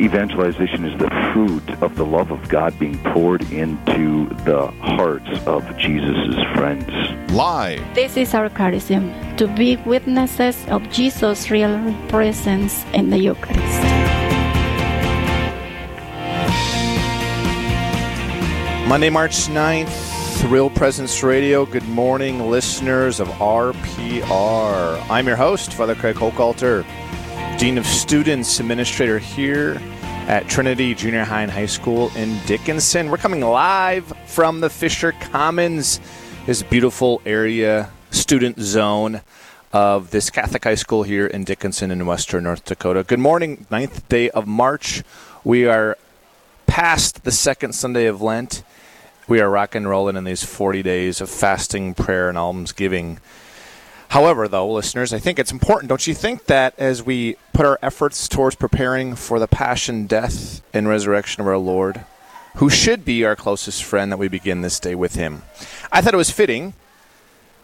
Evangelization is the fruit of the love of God being poured into the hearts of Jesus' friends. Live. This is our charism to be witnesses of Jesus' real presence in the Eucharist. Monday, March 9th, Real Presence Radio. Good morning, listeners of RPR. I'm your host, Father Craig Hochhalter, Dean of Students, Administrator here at Trinity Junior High and High School in Dickinson. We're coming live from the Fisher Commons, this beautiful area, student zone of this Catholic high school here in Dickinson in western North Dakota. Good morning, 9th day of March. We are past the second Sunday of Lent. We are rock and rolling in these 40 days of fasting, prayer, and almsgiving. However, though, listeners, I think it's important, don't you think, that as we put our efforts towards preparing for the passion, death, and resurrection of our Lord, who should be our closest friend, that we begin this day with him? I thought it was fitting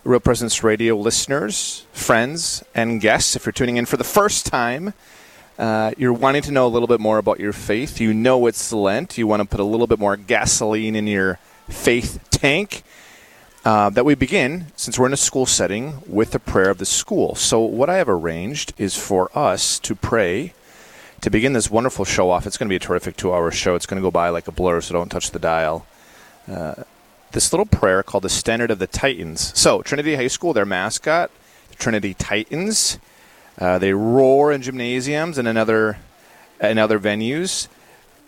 Real Presence Radio listeners, friends, and guests, if you're tuning in for the first time, uh, you're wanting to know a little bit more about your faith. You know it's Lent. You want to put a little bit more gasoline in your faith tank. Uh, that we begin, since we're in a school setting, with the prayer of the school. So, what I have arranged is for us to pray to begin this wonderful show off. It's going to be a terrific two hour show. It's going to go by like a blur, so don't touch the dial. Uh, this little prayer called the Standard of the Titans. So, Trinity High School, their mascot, the Trinity Titans. Uh, they roar in gymnasiums and in other, in other venues.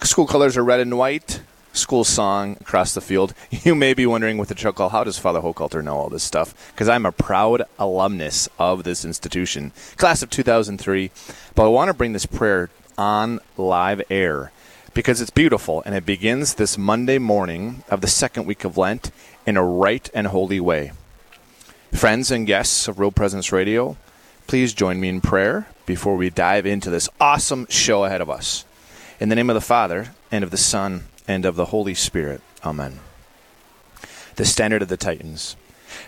School colors are red and white. School song across the field. You may be wondering with the chuckle, how does Father Hochhalter know all this stuff? Because I'm a proud alumnus of this institution, class of 2003. But I want to bring this prayer on live air because it's beautiful and it begins this Monday morning of the second week of Lent in a right and holy way. Friends and guests of Real Presence Radio, please join me in prayer before we dive into this awesome show ahead of us. In the name of the Father, and of the Son, and of the Holy Spirit. Amen. The Standard of the Titans.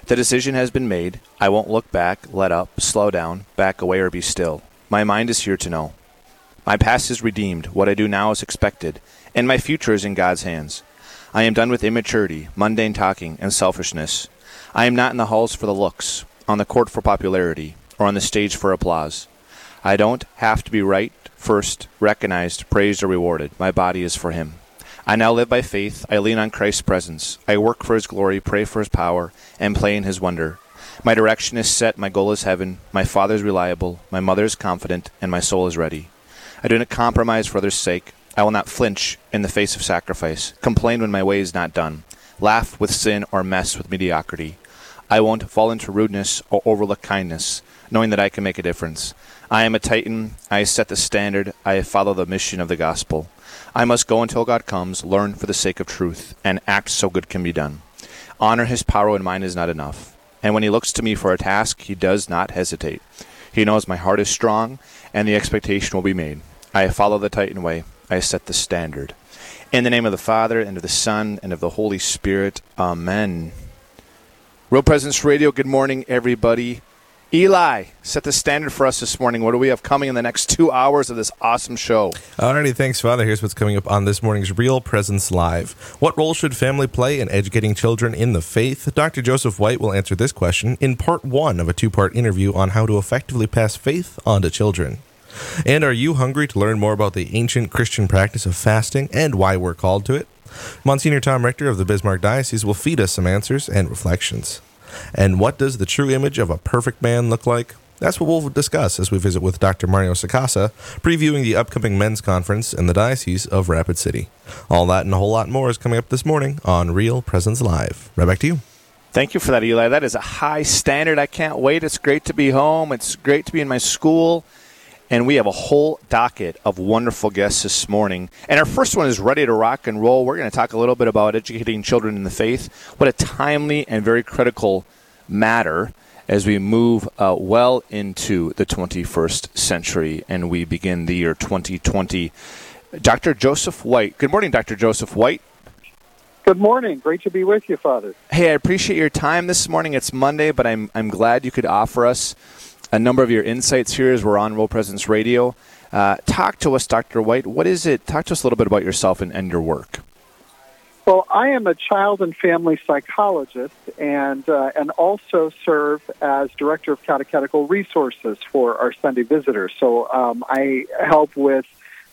The decision has been made. I won't look back, let up, slow down, back away, or be still. My mind is here to know. My past is redeemed, what I do now is expected, and my future is in God's hands. I am done with immaturity, mundane talking, and selfishness. I am not in the halls for the looks, on the court for popularity, or on the stage for applause. I don't have to be right, first, recognized, praised, or rewarded. My body is for Him. I now live by faith. I lean on Christ's presence. I work for His glory, pray for His power, and play in His wonder. My direction is set, my goal is heaven, my father is reliable, my mother is confident, and my soul is ready. I do not compromise for others' sake. I will not flinch in the face of sacrifice, complain when my way is not done, laugh with sin, or mess with mediocrity. I won't fall into rudeness or overlook kindness, knowing that I can make a difference. I am a Titan. I set the standard. I follow the mission of the gospel. I must go until God comes, learn for the sake of truth, and act so good can be done. Honor his power when mine is not enough. And when he looks to me for a task, he does not hesitate. He knows my heart is strong, and the expectation will be made. I follow the Titan way. I set the standard. In the name of the Father, and of the Son, and of the Holy Spirit. Amen. Real Presence Radio, good morning, everybody. Eli, set the standard for us this morning. What do we have coming in the next two hours of this awesome show? Alrighty, thanks, Father. Here's what's coming up on this morning's Real Presence Live. What role should family play in educating children in the faith? Dr. Joseph White will answer this question in part one of a two part interview on how to effectively pass faith on to children. And are you hungry to learn more about the ancient Christian practice of fasting and why we're called to it? Monsignor Tom Richter of the Bismarck Diocese will feed us some answers and reflections. And what does the true image of a perfect man look like? That's what we'll discuss as we visit with Dr. Mario Sacasa, previewing the upcoming men's conference in the Diocese of Rapid City. All that and a whole lot more is coming up this morning on Real Presence Live. Right back to you. Thank you for that, Eli. That is a high standard. I can't wait. It's great to be home. It's great to be in my school. And we have a whole docket of wonderful guests this morning. And our first one is ready to rock and roll. We're going to talk a little bit about educating children in the faith. What a timely and very critical matter as we move uh, well into the 21st century and we begin the year 2020. Dr. Joseph White. Good morning, Dr. Joseph White. Good morning. Great to be with you, Father. Hey, I appreciate your time this morning. It's Monday, but I'm, I'm glad you could offer us a number of your insights here as we're on Real Presence Radio. Uh, talk to us, Dr. White. What is it? Talk to us a little bit about yourself and, and your work. Well, I am a child and family psychologist and uh, and also serve as director of catechetical resources for our Sunday visitors. So um, I help with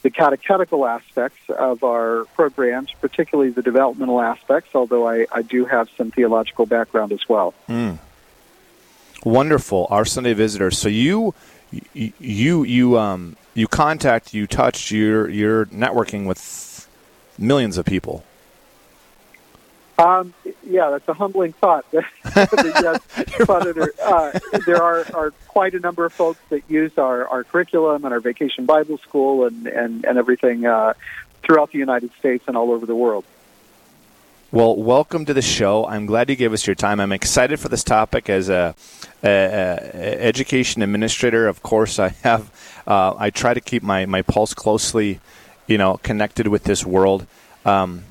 the catechetical aspects of our programs, particularly the developmental aspects, although I, I do have some theological background as well. Mm. Wonderful. Our Sunday visitors. So you you you um you contact, you touch, you're you're networking with millions of people. Um, yeah, that's a humbling thought. yes, Senator, uh, there are, are quite a number of folks that use our, our curriculum and our vacation Bible school and, and, and everything uh, throughout the United States and all over the world. Well, welcome to the show. I'm glad you gave us your time. I'm excited for this topic as a, a, a education administrator. Of course, I have uh, I try to keep my, my pulse closely, you know, connected with this world. Um,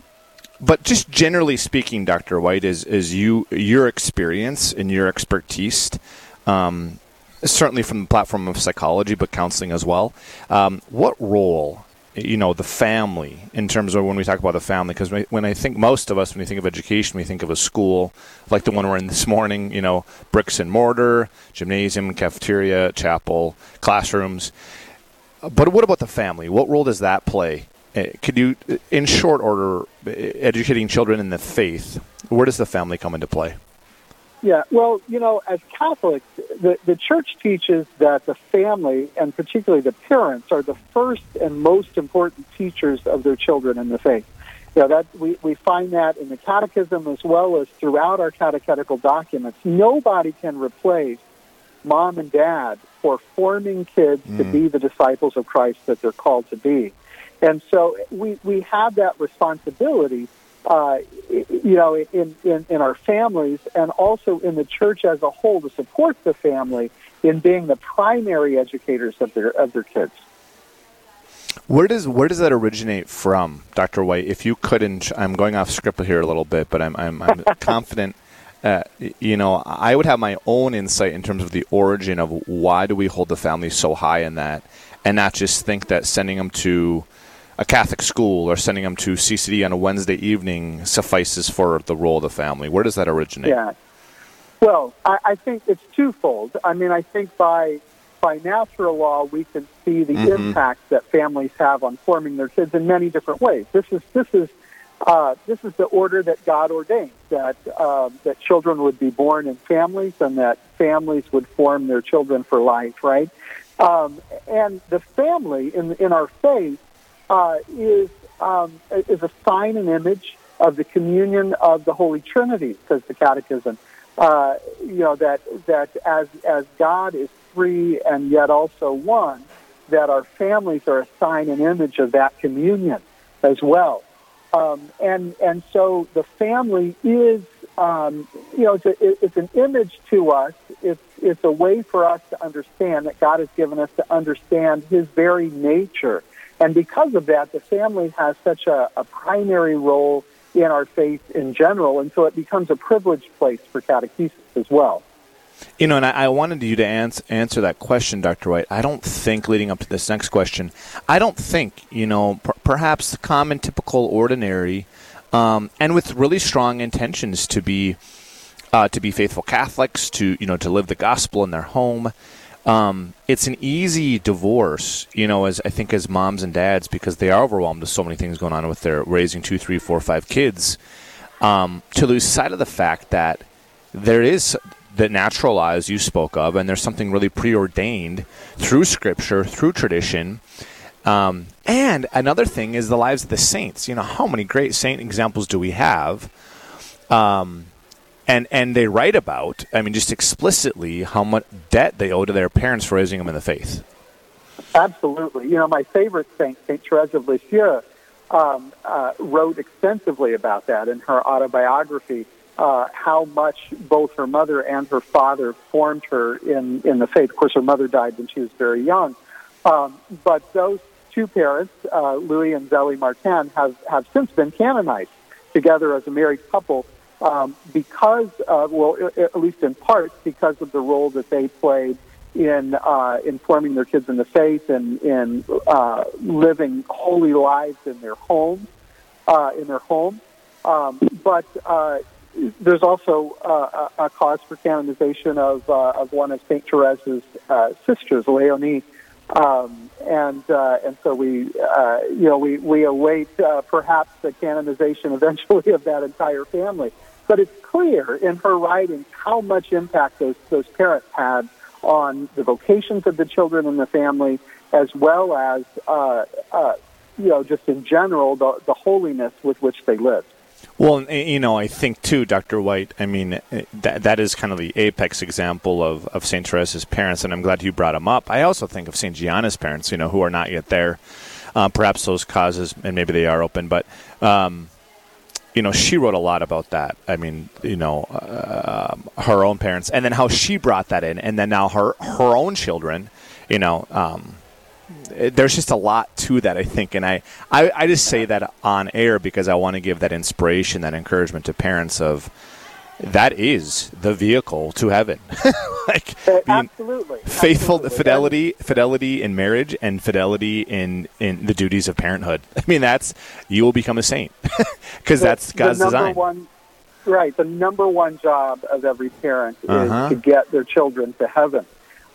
but just generally speaking, Dr. White, is is you your experience and your expertise, um, certainly from the platform of psychology, but counseling as well. Um, what role, you know, the family in terms of when we talk about the family? Because when I think most of us, when we think of education, we think of a school like the one we're in this morning. You know, bricks and mortar, gymnasium, cafeteria, chapel, classrooms. But what about the family? What role does that play uh, could you, in short order, uh, educating children in the faith, where does the family come into play? Yeah, well, you know, as Catholics, the, the church teaches that the family, and particularly the parents, are the first and most important teachers of their children in the faith. You know, that we, we find that in the catechism as well as throughout our catechetical documents. Nobody can replace mom and dad for forming kids mm. to be the disciples of Christ that they're called to be. And so we, we have that responsibility, uh, you know, in, in, in our families and also in the church as a whole to support the family in being the primary educators of their, of their kids. Where does where does that originate from, Dr. White? If you couldn't, I'm going off script here a little bit, but I'm I'm, I'm confident. Uh, you know, I would have my own insight in terms of the origin of why do we hold the family so high in that, and not just think that sending them to a Catholic school or sending them to CCD on a Wednesday evening suffices for the role of the family? Where does that originate? Yeah. Well, I, I think it's twofold. I mean, I think by by natural law, we can see the mm-hmm. impact that families have on forming their kids in many different ways. This is this is uh, this is the order that God ordained that uh, that children would be born in families and that families would form their children for life, right? Um, and the family in in our faith uh, is um, is a sign and image of the communion of the Holy Trinity, says the Catechism. Uh, you know that that as as God is three and yet also one, that our families are a sign and image of that communion as well. Um, and and so the family is um, you know it's, a, it's an image to us. It's it's a way for us to understand that God has given us to understand His very nature and because of that, the family has such a, a primary role in our faith in general, and so it becomes a privileged place for catechesis as well. You know, and I, I wanted you to ans- answer that question, Dr. White. I don't think, leading up to this next question, I don't think, you know, per- perhaps the common, typical, ordinary, um, and with really strong intentions to be uh, to be faithful Catholics, to you know, to live the gospel in their home, um, it's an easy divorce, you know, as I think as moms and dads because they are overwhelmed with so many things going on with their raising two, three, four, five kids, um, to lose sight of the fact that there is the natural law as you spoke of, and there's something really preordained through Scripture, through tradition. Um, and another thing is the lives of the saints. You know, how many great saint examples do we have? Um, and and they write about, I mean, just explicitly how much debt they owe to their parents for raising them in the faith. Absolutely. You know, my favorite saint, Saint Therese of Lisieux, um, uh, wrote extensively about that in her autobiography. uh, how much both her mother and her father formed her in, in the faith. Of course, her mother died when she was very young. Um, but those two parents, uh, Louis and Zélie Martin, have, have since been canonized together as a married couple um, because, of, well, at least in part, because of the role that they played in uh, informing their kids in the faith and in uh, living holy lives in their homes, uh, in their home. Um, but uh, there's also uh, a, a cause for canonization of uh, of one of Saint Therese's uh, sisters, Leonie, um, and uh, and so we uh, you know we we await uh, perhaps the canonization eventually of that entire family. But it's clear in her writings how much impact those those parents had on the vocations of the children and the family, as well as uh, uh, you know just in general the the holiness with which they lived. Well, you know, I think too, Dr. White. I mean, that that is kind of the apex example of, of Saint Therese's parents, and I'm glad you brought them up. I also think of Saint Gianna's parents, you know, who are not yet there. Uh, perhaps those causes, and maybe they are open, but um, you know, she wrote a lot about that. I mean, you know, uh, her own parents, and then how she brought that in, and then now her her own children. You know, um, there's just a lot to that, I think, and I, I, I just say that on air because I want to give that inspiration, that encouragement to parents of that is the vehicle to heaven. like uh, absolutely faithful absolutely. fidelity, fidelity in marriage, and fidelity in in the duties of parenthood. I mean, that's you will become a saint because that's God's design. One, right, the number one job of every parent uh-huh. is to get their children to heaven.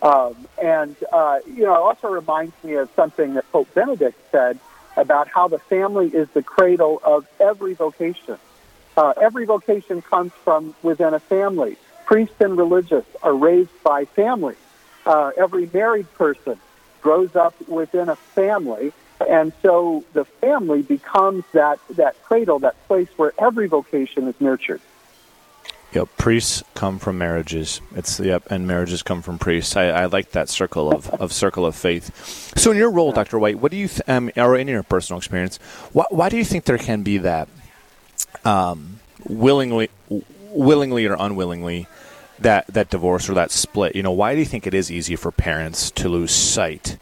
Um, and, uh, you know, it also reminds me of something that Pope Benedict said about how the family is the cradle of every vocation. Uh, every vocation comes from within a family. Priests and religious are raised by family. Uh, every married person grows up within a family. And so the family becomes that, that cradle, that place where every vocation is nurtured. Yep, priests come from marriages. It's yep, and marriages come from priests. I, I like that circle of, of circle of faith. So, in your role, Doctor White, what do you, th- um, or in your personal experience, wh- why do you think there can be that, um, willingly, willingly or unwillingly, that that divorce or that split? You know, why do you think it is easy for parents to lose sight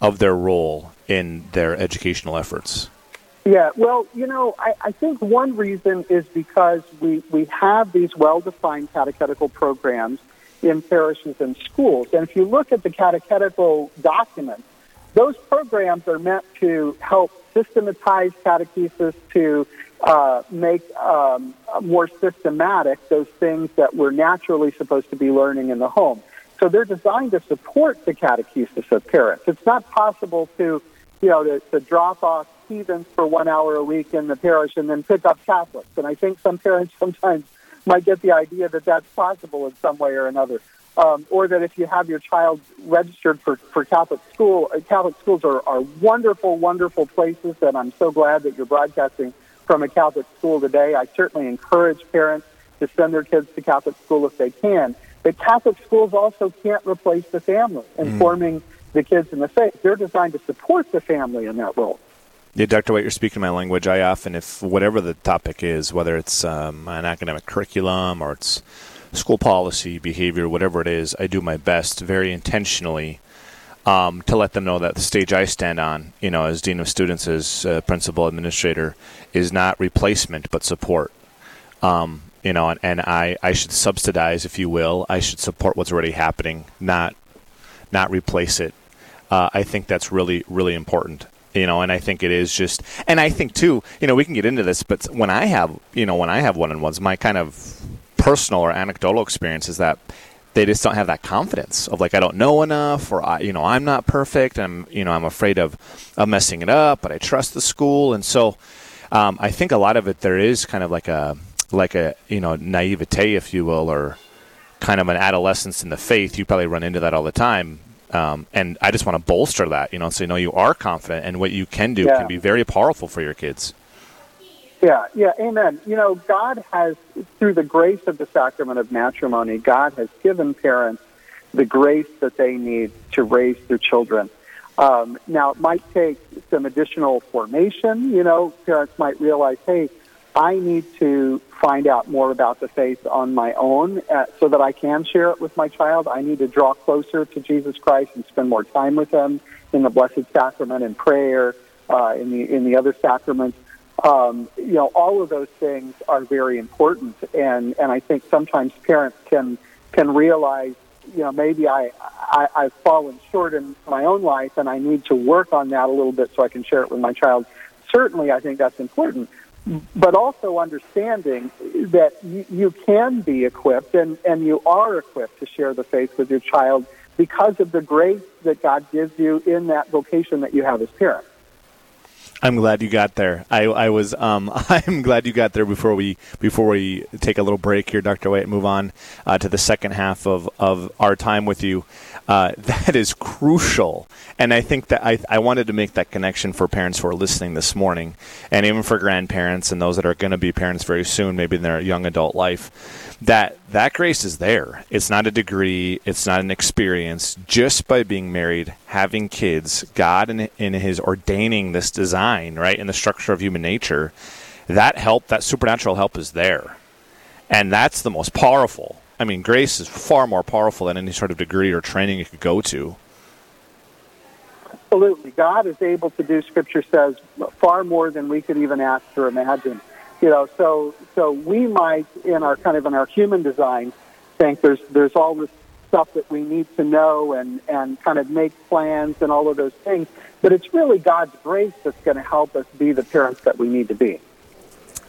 of their role in their educational efforts? Yeah, well, you know, I, I think one reason is because we, we have these well defined catechetical programs in parishes and schools. And if you look at the catechetical documents, those programs are meant to help systematize catechesis, to uh, make um, more systematic those things that we're naturally supposed to be learning in the home. So they're designed to support the catechesis of parents. It's not possible to, you know, to, to drop off heathens for one hour a week in the parish and then pick up Catholics. And I think some parents sometimes might get the idea that that's possible in some way or another. Um, or that if you have your child registered for, for Catholic school, uh, Catholic schools are, are wonderful, wonderful places, and I'm so glad that you're broadcasting from a Catholic school today. I certainly encourage parents to send their kids to Catholic school if they can. But Catholic schools also can't replace the family in mm. forming the kids in the faith. They're designed to support the family in that role. Yeah, Dr. White, you're speaking my language. I often, if whatever the topic is, whether it's um, an academic curriculum or it's school policy, behavior, whatever it is, I do my best very intentionally um, to let them know that the stage I stand on, you know, as dean of students, as uh, principal administrator, is not replacement but support. Um, you know, and, and I, I should subsidize, if you will. I should support what's already happening, not not replace it. Uh, I think that's really really important you know and i think it is just and i think too you know we can get into this but when i have you know when i have one-on-ones my kind of personal or anecdotal experience is that they just don't have that confidence of like I don't know enough or I, you know I'm not perfect I'm you know I'm afraid of, of messing it up but I trust the school and so um, I think a lot of it there is kind of like a like a you know naivete if you will or kind of an adolescence in the faith you probably run into that all the time um, and I just want to bolster that, you know, so you know you are confident and what you can do yeah. can be very powerful for your kids. Yeah, yeah, amen. You know, God has, through the grace of the sacrament of matrimony, God has given parents the grace that they need to raise their children. Um, now, it might take some additional formation. You know, parents might realize, hey, I need to find out more about the faith on my own uh, so that I can share it with my child. I need to draw closer to Jesus Christ and spend more time with Him in the Blessed Sacrament and prayer, uh, in the in the other sacraments. Um, you know, all of those things are very important, and and I think sometimes parents can can realize, you know, maybe I, I I've fallen short in my own life, and I need to work on that a little bit so I can share it with my child. Certainly, I think that's important but also understanding that you, you, can be equipped and, and you are equipped to share the faith with your child because of the grace that God gives you in that vocation that you have as parents. I'm glad you got there. I, I was um, I'm glad you got there before we before we take a little break here, Dr. White, and move on uh, to the second half of, of our time with you. Uh, that is crucial. And I think that I, I wanted to make that connection for parents who are listening this morning, and even for grandparents and those that are going to be parents very soon, maybe in their young adult life, that that grace is there. It's not a degree, it's not an experience. Just by being married, having kids, God in, in His ordaining this design, right, in the structure of human nature, that help, that supernatural help is there. And that's the most powerful I mean, grace is far more powerful than any sort of degree or training you could go to. Absolutely. God is able to do, Scripture says, far more than we could even ask or imagine. You know, so so we might, in our kind of in our human design, think there's there's all this stuff that we need to know and and kind of make plans and all of those things. But it's really God's grace that's going to help us be the parents that we need to be.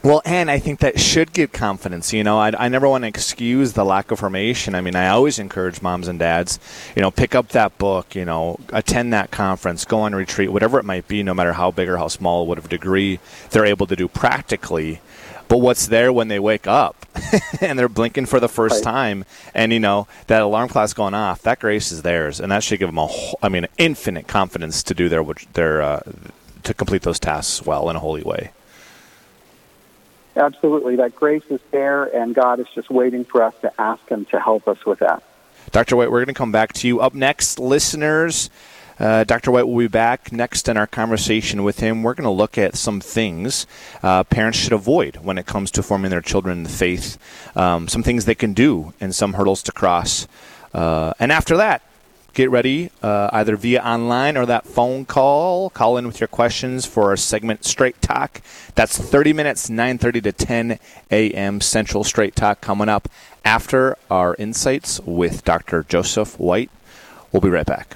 Well, and I think that should give confidence. You know, I, I never want to excuse the lack of formation. I mean, I always encourage moms and dads, you know, pick up that book, you know, attend that conference, go on retreat, whatever it might be, no matter how big or how small, whatever degree they're able to do practically. But what's there when they wake up and they're blinking for the first time, and you know that alarm clock's going off? That grace is theirs, and that should give them a, I mean, infinite confidence to do their their uh, to complete those tasks well in a holy way. Absolutely. That grace is there, and God is just waiting for us to ask Him to help us with that. Dr. White, we're going to come back to you. Up next, listeners, uh, Dr. White will be back next in our conversation with him. We're going to look at some things uh, parents should avoid when it comes to forming their children in the faith, um, some things they can do, and some hurdles to cross. Uh, and after that, get ready uh, either via online or that phone call. Call in with your questions for our segment Straight Talk. That's 30 minutes, 9:30 to 10 a.m. Central Straight Talk coming up after our insights with Dr. Joseph White. We'll be right back.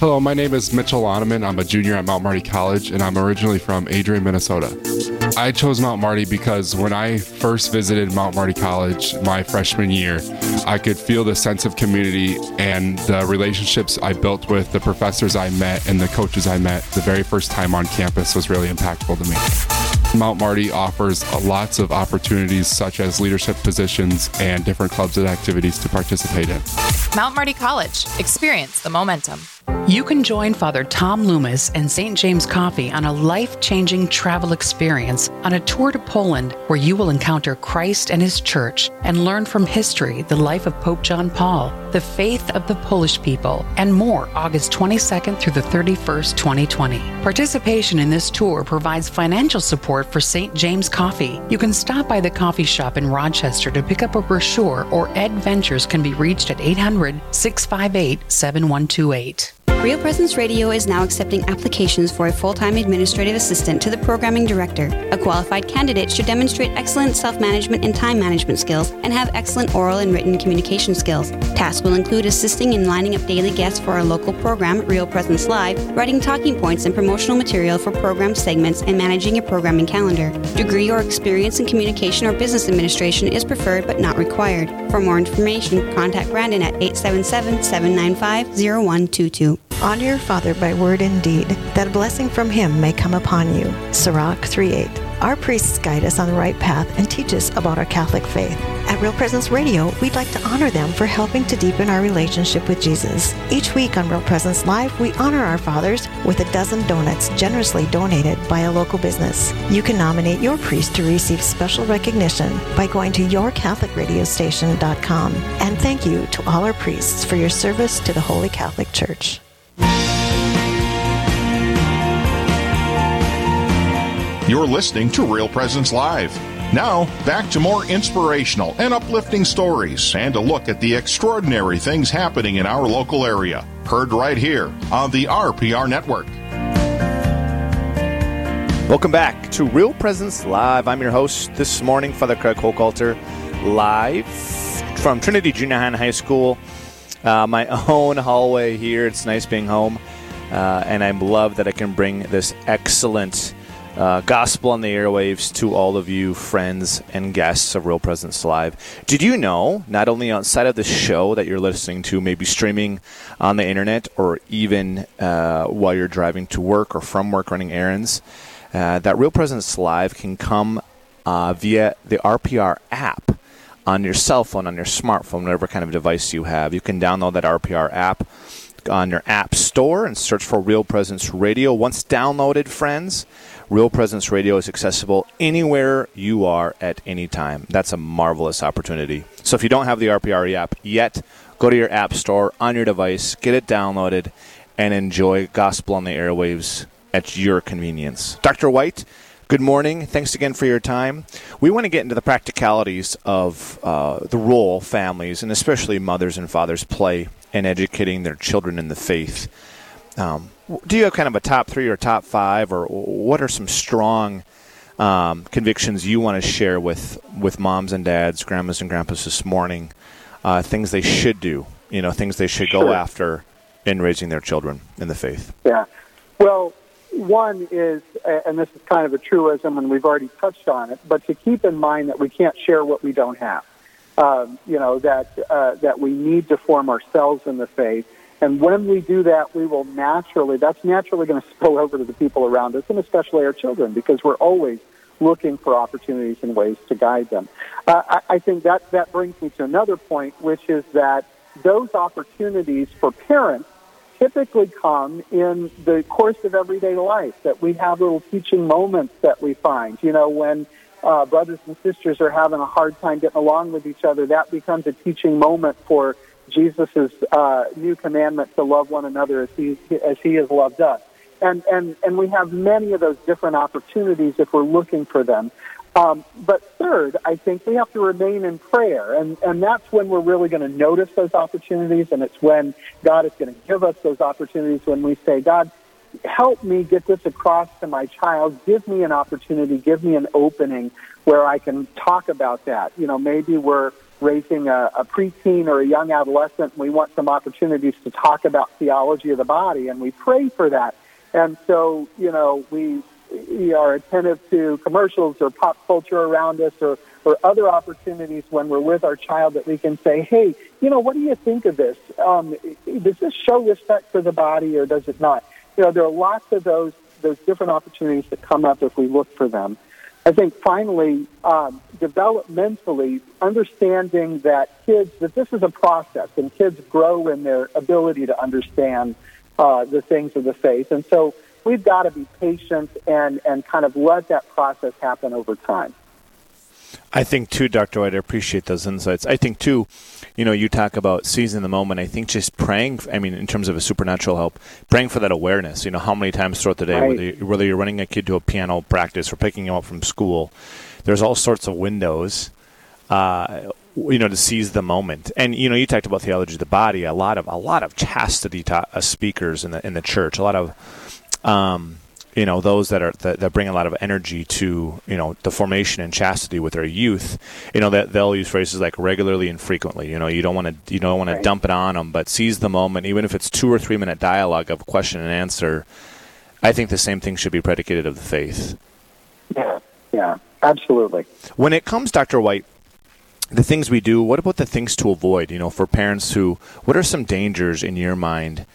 Hello, my name is Mitchell Loneman. I'm a junior at Mount Marty College, and I'm originally from Adrian, Minnesota. I chose Mount Marty because when I first visited Mount Marty College my freshman year, I could feel the sense of community and the relationships I built with the professors I met and the coaches I met the very first time on campus was really impactful to me. Mount Marty offers lots of opportunities such as leadership positions and different clubs and activities to participate in. Mount Marty College. Experience the momentum. You can join Father Tom Loomis and St. James Coffee on a life changing travel experience on a tour to Poland where you will encounter Christ and his church and learn from history the life of Pope John Paul, the faith of the Polish people, and more August 22nd through the 31st, 2020. Participation in this tour provides financial support for St. James Coffee. You can stop by the coffee shop in Rochester to pick up a brochure, or Ed Ventures can be reached at 800 658 7128. Real Presence Radio is now accepting applications for a full time administrative assistant to the programming director. A qualified candidate should demonstrate excellent self management and time management skills and have excellent oral and written communication skills. Tasks will include assisting in lining up daily guests for our local program, Real Presence Live, writing talking points and promotional material for program segments, and managing a programming calendar. Degree or experience in communication or business administration is preferred but not required. For more information, contact Brandon at 877 795 0122. Honor your father by word and deed, that a blessing from him may come upon you. Sirach 3 8. Our priests guide us on the right path and teach us about our Catholic faith. At Real Presence Radio, we'd like to honor them for helping to deepen our relationship with Jesus. Each week on Real Presence Live, we honor our fathers with a dozen donuts generously donated by a local business. You can nominate your priest to receive special recognition by going to yourcatholicradiostation.com. And thank you to all our priests for your service to the Holy Catholic Church. You're listening to Real Presence Live. Now, back to more inspirational and uplifting stories and a look at the extraordinary things happening in our local area. Heard right here on the RPR Network. Welcome back to Real Presence Live. I'm your host this morning, Father Craig Hochhalter, live from Trinity Junior High and High School. Uh, my own hallway here. It's nice being home, uh, and I love that I can bring this excellent uh, gospel on the airwaves to all of you friends and guests of Real Presence Live. Did you know, not only outside of the show that you're listening to, maybe streaming on the internet or even uh, while you're driving to work or from work running errands, uh, that Real Presence Live can come uh, via the RPR app on your cell phone, on your smartphone, whatever kind of device you have. You can download that RPR app on your app store and search for Real Presence Radio. Once downloaded, friends, Real Presence Radio is accessible anywhere you are at any time. That's a marvelous opportunity. So if you don't have the RPR app yet, go to your app store on your device, get it downloaded, and enjoy gospel on the airwaves at your convenience. Dr. White, good morning. Thanks again for your time. We want to get into the practicalities of uh, the role families, and especially mothers and fathers, play in educating their children in the faith. Um, do you have kind of a top three or top five, or what are some strong um, convictions you want to share with, with moms and dads, grandmas and grandpas this morning? Uh, things they should do, you know, things they should Sure. go after in raising their children in the faith. Yeah. Well, one is, and this is kind of a truism, and we've already touched on it, but to keep in mind that we can't share what we don't have. Um, you know that uh, that we need to form ourselves in the faith, and when we do that, we will naturally. That's naturally going to spill over to the people around us, and especially our children, because we're always looking for opportunities and ways to guide them. Uh, I, I think that that brings me to another point, which is that those opportunities for parents typically come in the course of everyday life, that we have little teaching moments that we find. You know, when uh, brothers and sisters are having a hard time getting along with each other, that becomes a teaching moment for Jesus' uh, new commandment to love one another as he, as he has loved us. And, and, and we have many of those different opportunities if we're looking for them. Um, but third, I think we have to remain in prayer, and, and that's when we're really going to notice those opportunities, and it's when God is going to give us those opportunities when we say, God, help me get this across to my child. Give me an opportunity. Give me an opening where I can talk about that. You know, maybe we're raising a, a preteen or a young adolescent, we want some opportunities to talk about theology of the body, and we pray for that. And so, you know, we we are attentive to commercials or pop culture around us or, or other opportunities when we're with our child that we can say, hey, you know, what do you think of this? Um, does this show respect for the body or does it not? You know, there are lots of those, those different opportunities that come up if we look for them. I think finally, um, developmentally, understanding that kids, that this is a process and kids grow in their ability to understand uh, the things of the faith. And so we've got to be patient and, and kind of let that process happen over time. I think too, Dr. White, I appreciate those insights. I think too, you know, you talk about seizing the moment. I think just praying, I mean, in terms of a supernatural help, praying for that awareness. You know, how many times throughout the day, Right. whether, you, whether you're running a kid to a piano practice or picking him up from school, there's all sorts of windows, uh, you know, to seize the moment. And you know, you talked about theology of the body. A lot of a lot of chastity ta- uh, speakers in the in the church. A lot of um, you know those that are that, that bring a lot of energy to you know the formation and chastity with their youth you know that they'll use phrases like regularly and frequently. You know you don't want to you don't want to dump it on them but seize the moment even if it's two or three minute dialogue of question and answer i think the same thing should be predicated of the faith. Yeah, yeah, absolutely. when it comes dr white the things we do what about the things to avoid? You know for parents who what are some dangers in your mind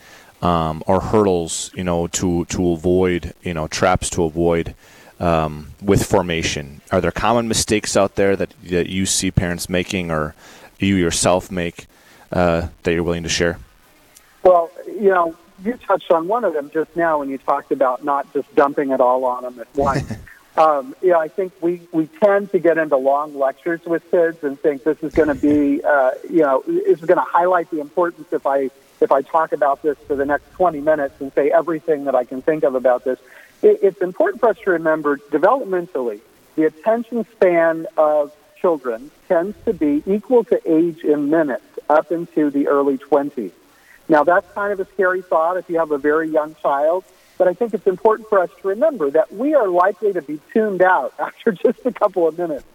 um, or hurdles you know to to avoid you know traps to avoid um, with formation? Are there common mistakes out there that, that you see parents making or you yourself make uh, that you're willing to share? Well, you know, you touched on one of them just now when you talked about not just dumping it all on them at once. um, yeah, I think we, we tend to get into long lectures with kids and think this is going to be, uh, you know, this is going to highlight the importance if I if I talk about this for the next 20 minutes and say everything that I can think of about this. It, it's important for us to remember developmentally, the attention span of children tends to be equal to age in minutes up into the early 20s. Now, that's kind of a scary thought if you have a very young child, but I think it's important for us to remember that we are likely to be tuned out after just a couple of minutes.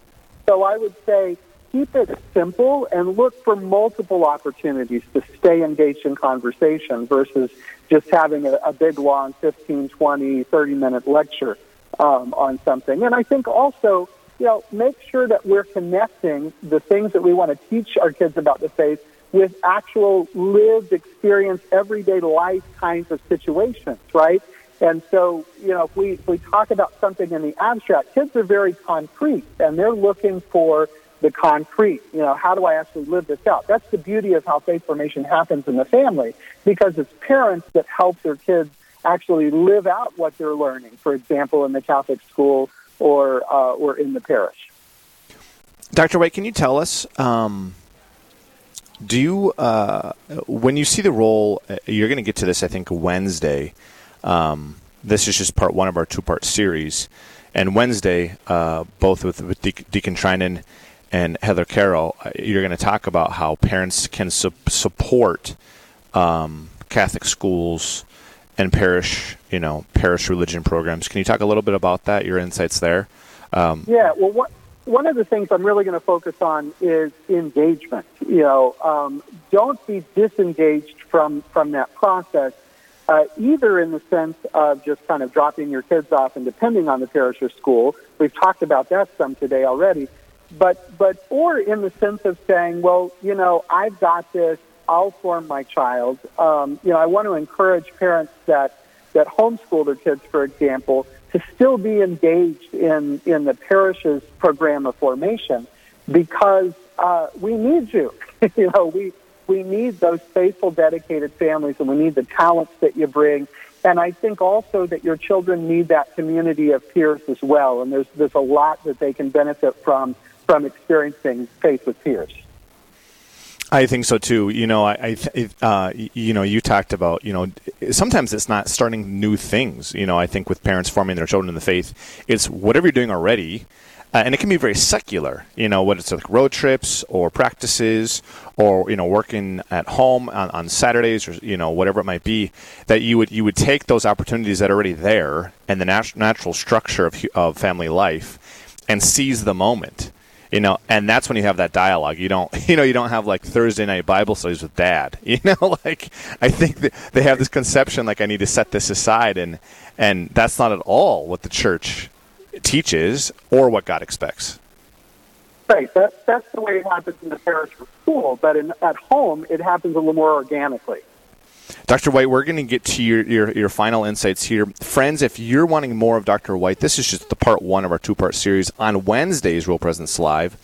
So I would say keep it simple and look for multiple opportunities to stay engaged in conversation versus just having a, a big, long 15, 20, 30 minute lecture um, on something. And I think also, you know, make sure that we're connecting the things that we want to teach our kids about the faith with actual lived experience, everyday life kinds of situations, right? And so, you know, if we, if we talk about something in the abstract, kids are very concrete and they're looking for the concrete. You know, how do I actually live this out? That's the beauty of how faith formation happens in the family because it's parents that help their kids actually live out what they're learning. For example, in the Catholic school or uh, or in the parish. Dr. White, can you tell us? Um, do you, uh, when you see the role, uh, you're going to get to this, I think, Wednesday. Um, this is just part one of our two part series. And Wednesday, uh, both with, with Deacon Trinan and Heather Carroll, uh, you're going to talk about how parents can su- support um, Catholic schools and parish, you know, parish religion programs. Can you talk a little bit about that? Your insights there. Um, yeah. Well, what, one of the things I'm really going to focus on is engagement. You know, um, don't be disengaged from from that process. Uh, either in the sense of just kind of dropping your kids off and depending on the parish or school. We've talked about that some today already but but or in the sense of saying, well, you know, I've got this. I'll form my child. Um, you know, I want to encourage parents that that homeschool their kids, for example, to still be engaged in in the parish's program of formation because uh, we need you. you know, we we need those faithful, dedicated families, and we need the talents that you bring. And I think also that your children need that community of peers as well. And there's there's a lot that they can benefit from from experiencing faith with peers. I think so too. You know, I, I uh, you know, you talked about, you know, sometimes it's not starting new things. You know, I think with parents forming their children in the faith, it's whatever you're doing already, uh, and it can be very secular. You know, whether it's like road trips or practices, or you know, working at home on, on Saturdays, or you know, whatever it might be. That you would you would take those opportunities that are already there and the nat- natural structure of of family life, and seize the moment you know and that's when you have that dialogue. You don't you know you don't have like thursday night bible studies with dad. You know like i think that they have this conception like i need to set this aside and and that's not at all what the church teaches or what god expects. Right that, that's the way it happens in the parish or school but in, at home it happens a little more organically Dr. White, we're going to get to your, your, your, final insights here. Friends, if you're wanting more of Dr. White, this is just the part one of our two part series. On Wednesdays, Real Presence Live,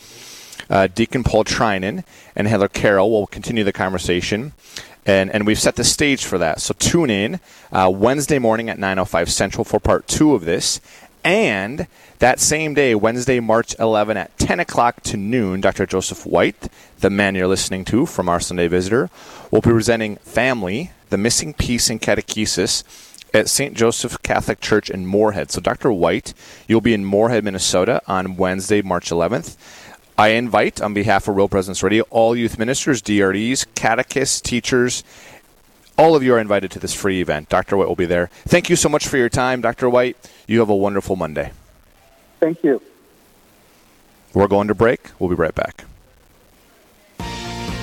uh, Deacon Paul Trinan and Heather Carroll will continue the conversation. And, and we've set the stage for that. So tune in uh, Wednesday morning at 9.05 Central for part two of this. And that same day, Wednesday, March 11 at 10 o'clock to noon, Dr. Joseph White, the man you're listening to from our Sunday Visitor, will be presenting Family, the Missing Piece in Catechesis at St. Joseph Catholic Church in Moorhead. So, Dr. White, you'll be in Moorhead, Minnesota on Wednesday, March 11th. I invite, on behalf of Real Presence Radio, all youth ministers, DREs, catechists, teachers, all of you are invited to this free event. Dr. White will be there. Thank you so much for your time, Dr. White. You have a wonderful Monday. Thank you. We're going to break. We'll be right back.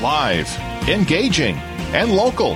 Live, engaging, and local.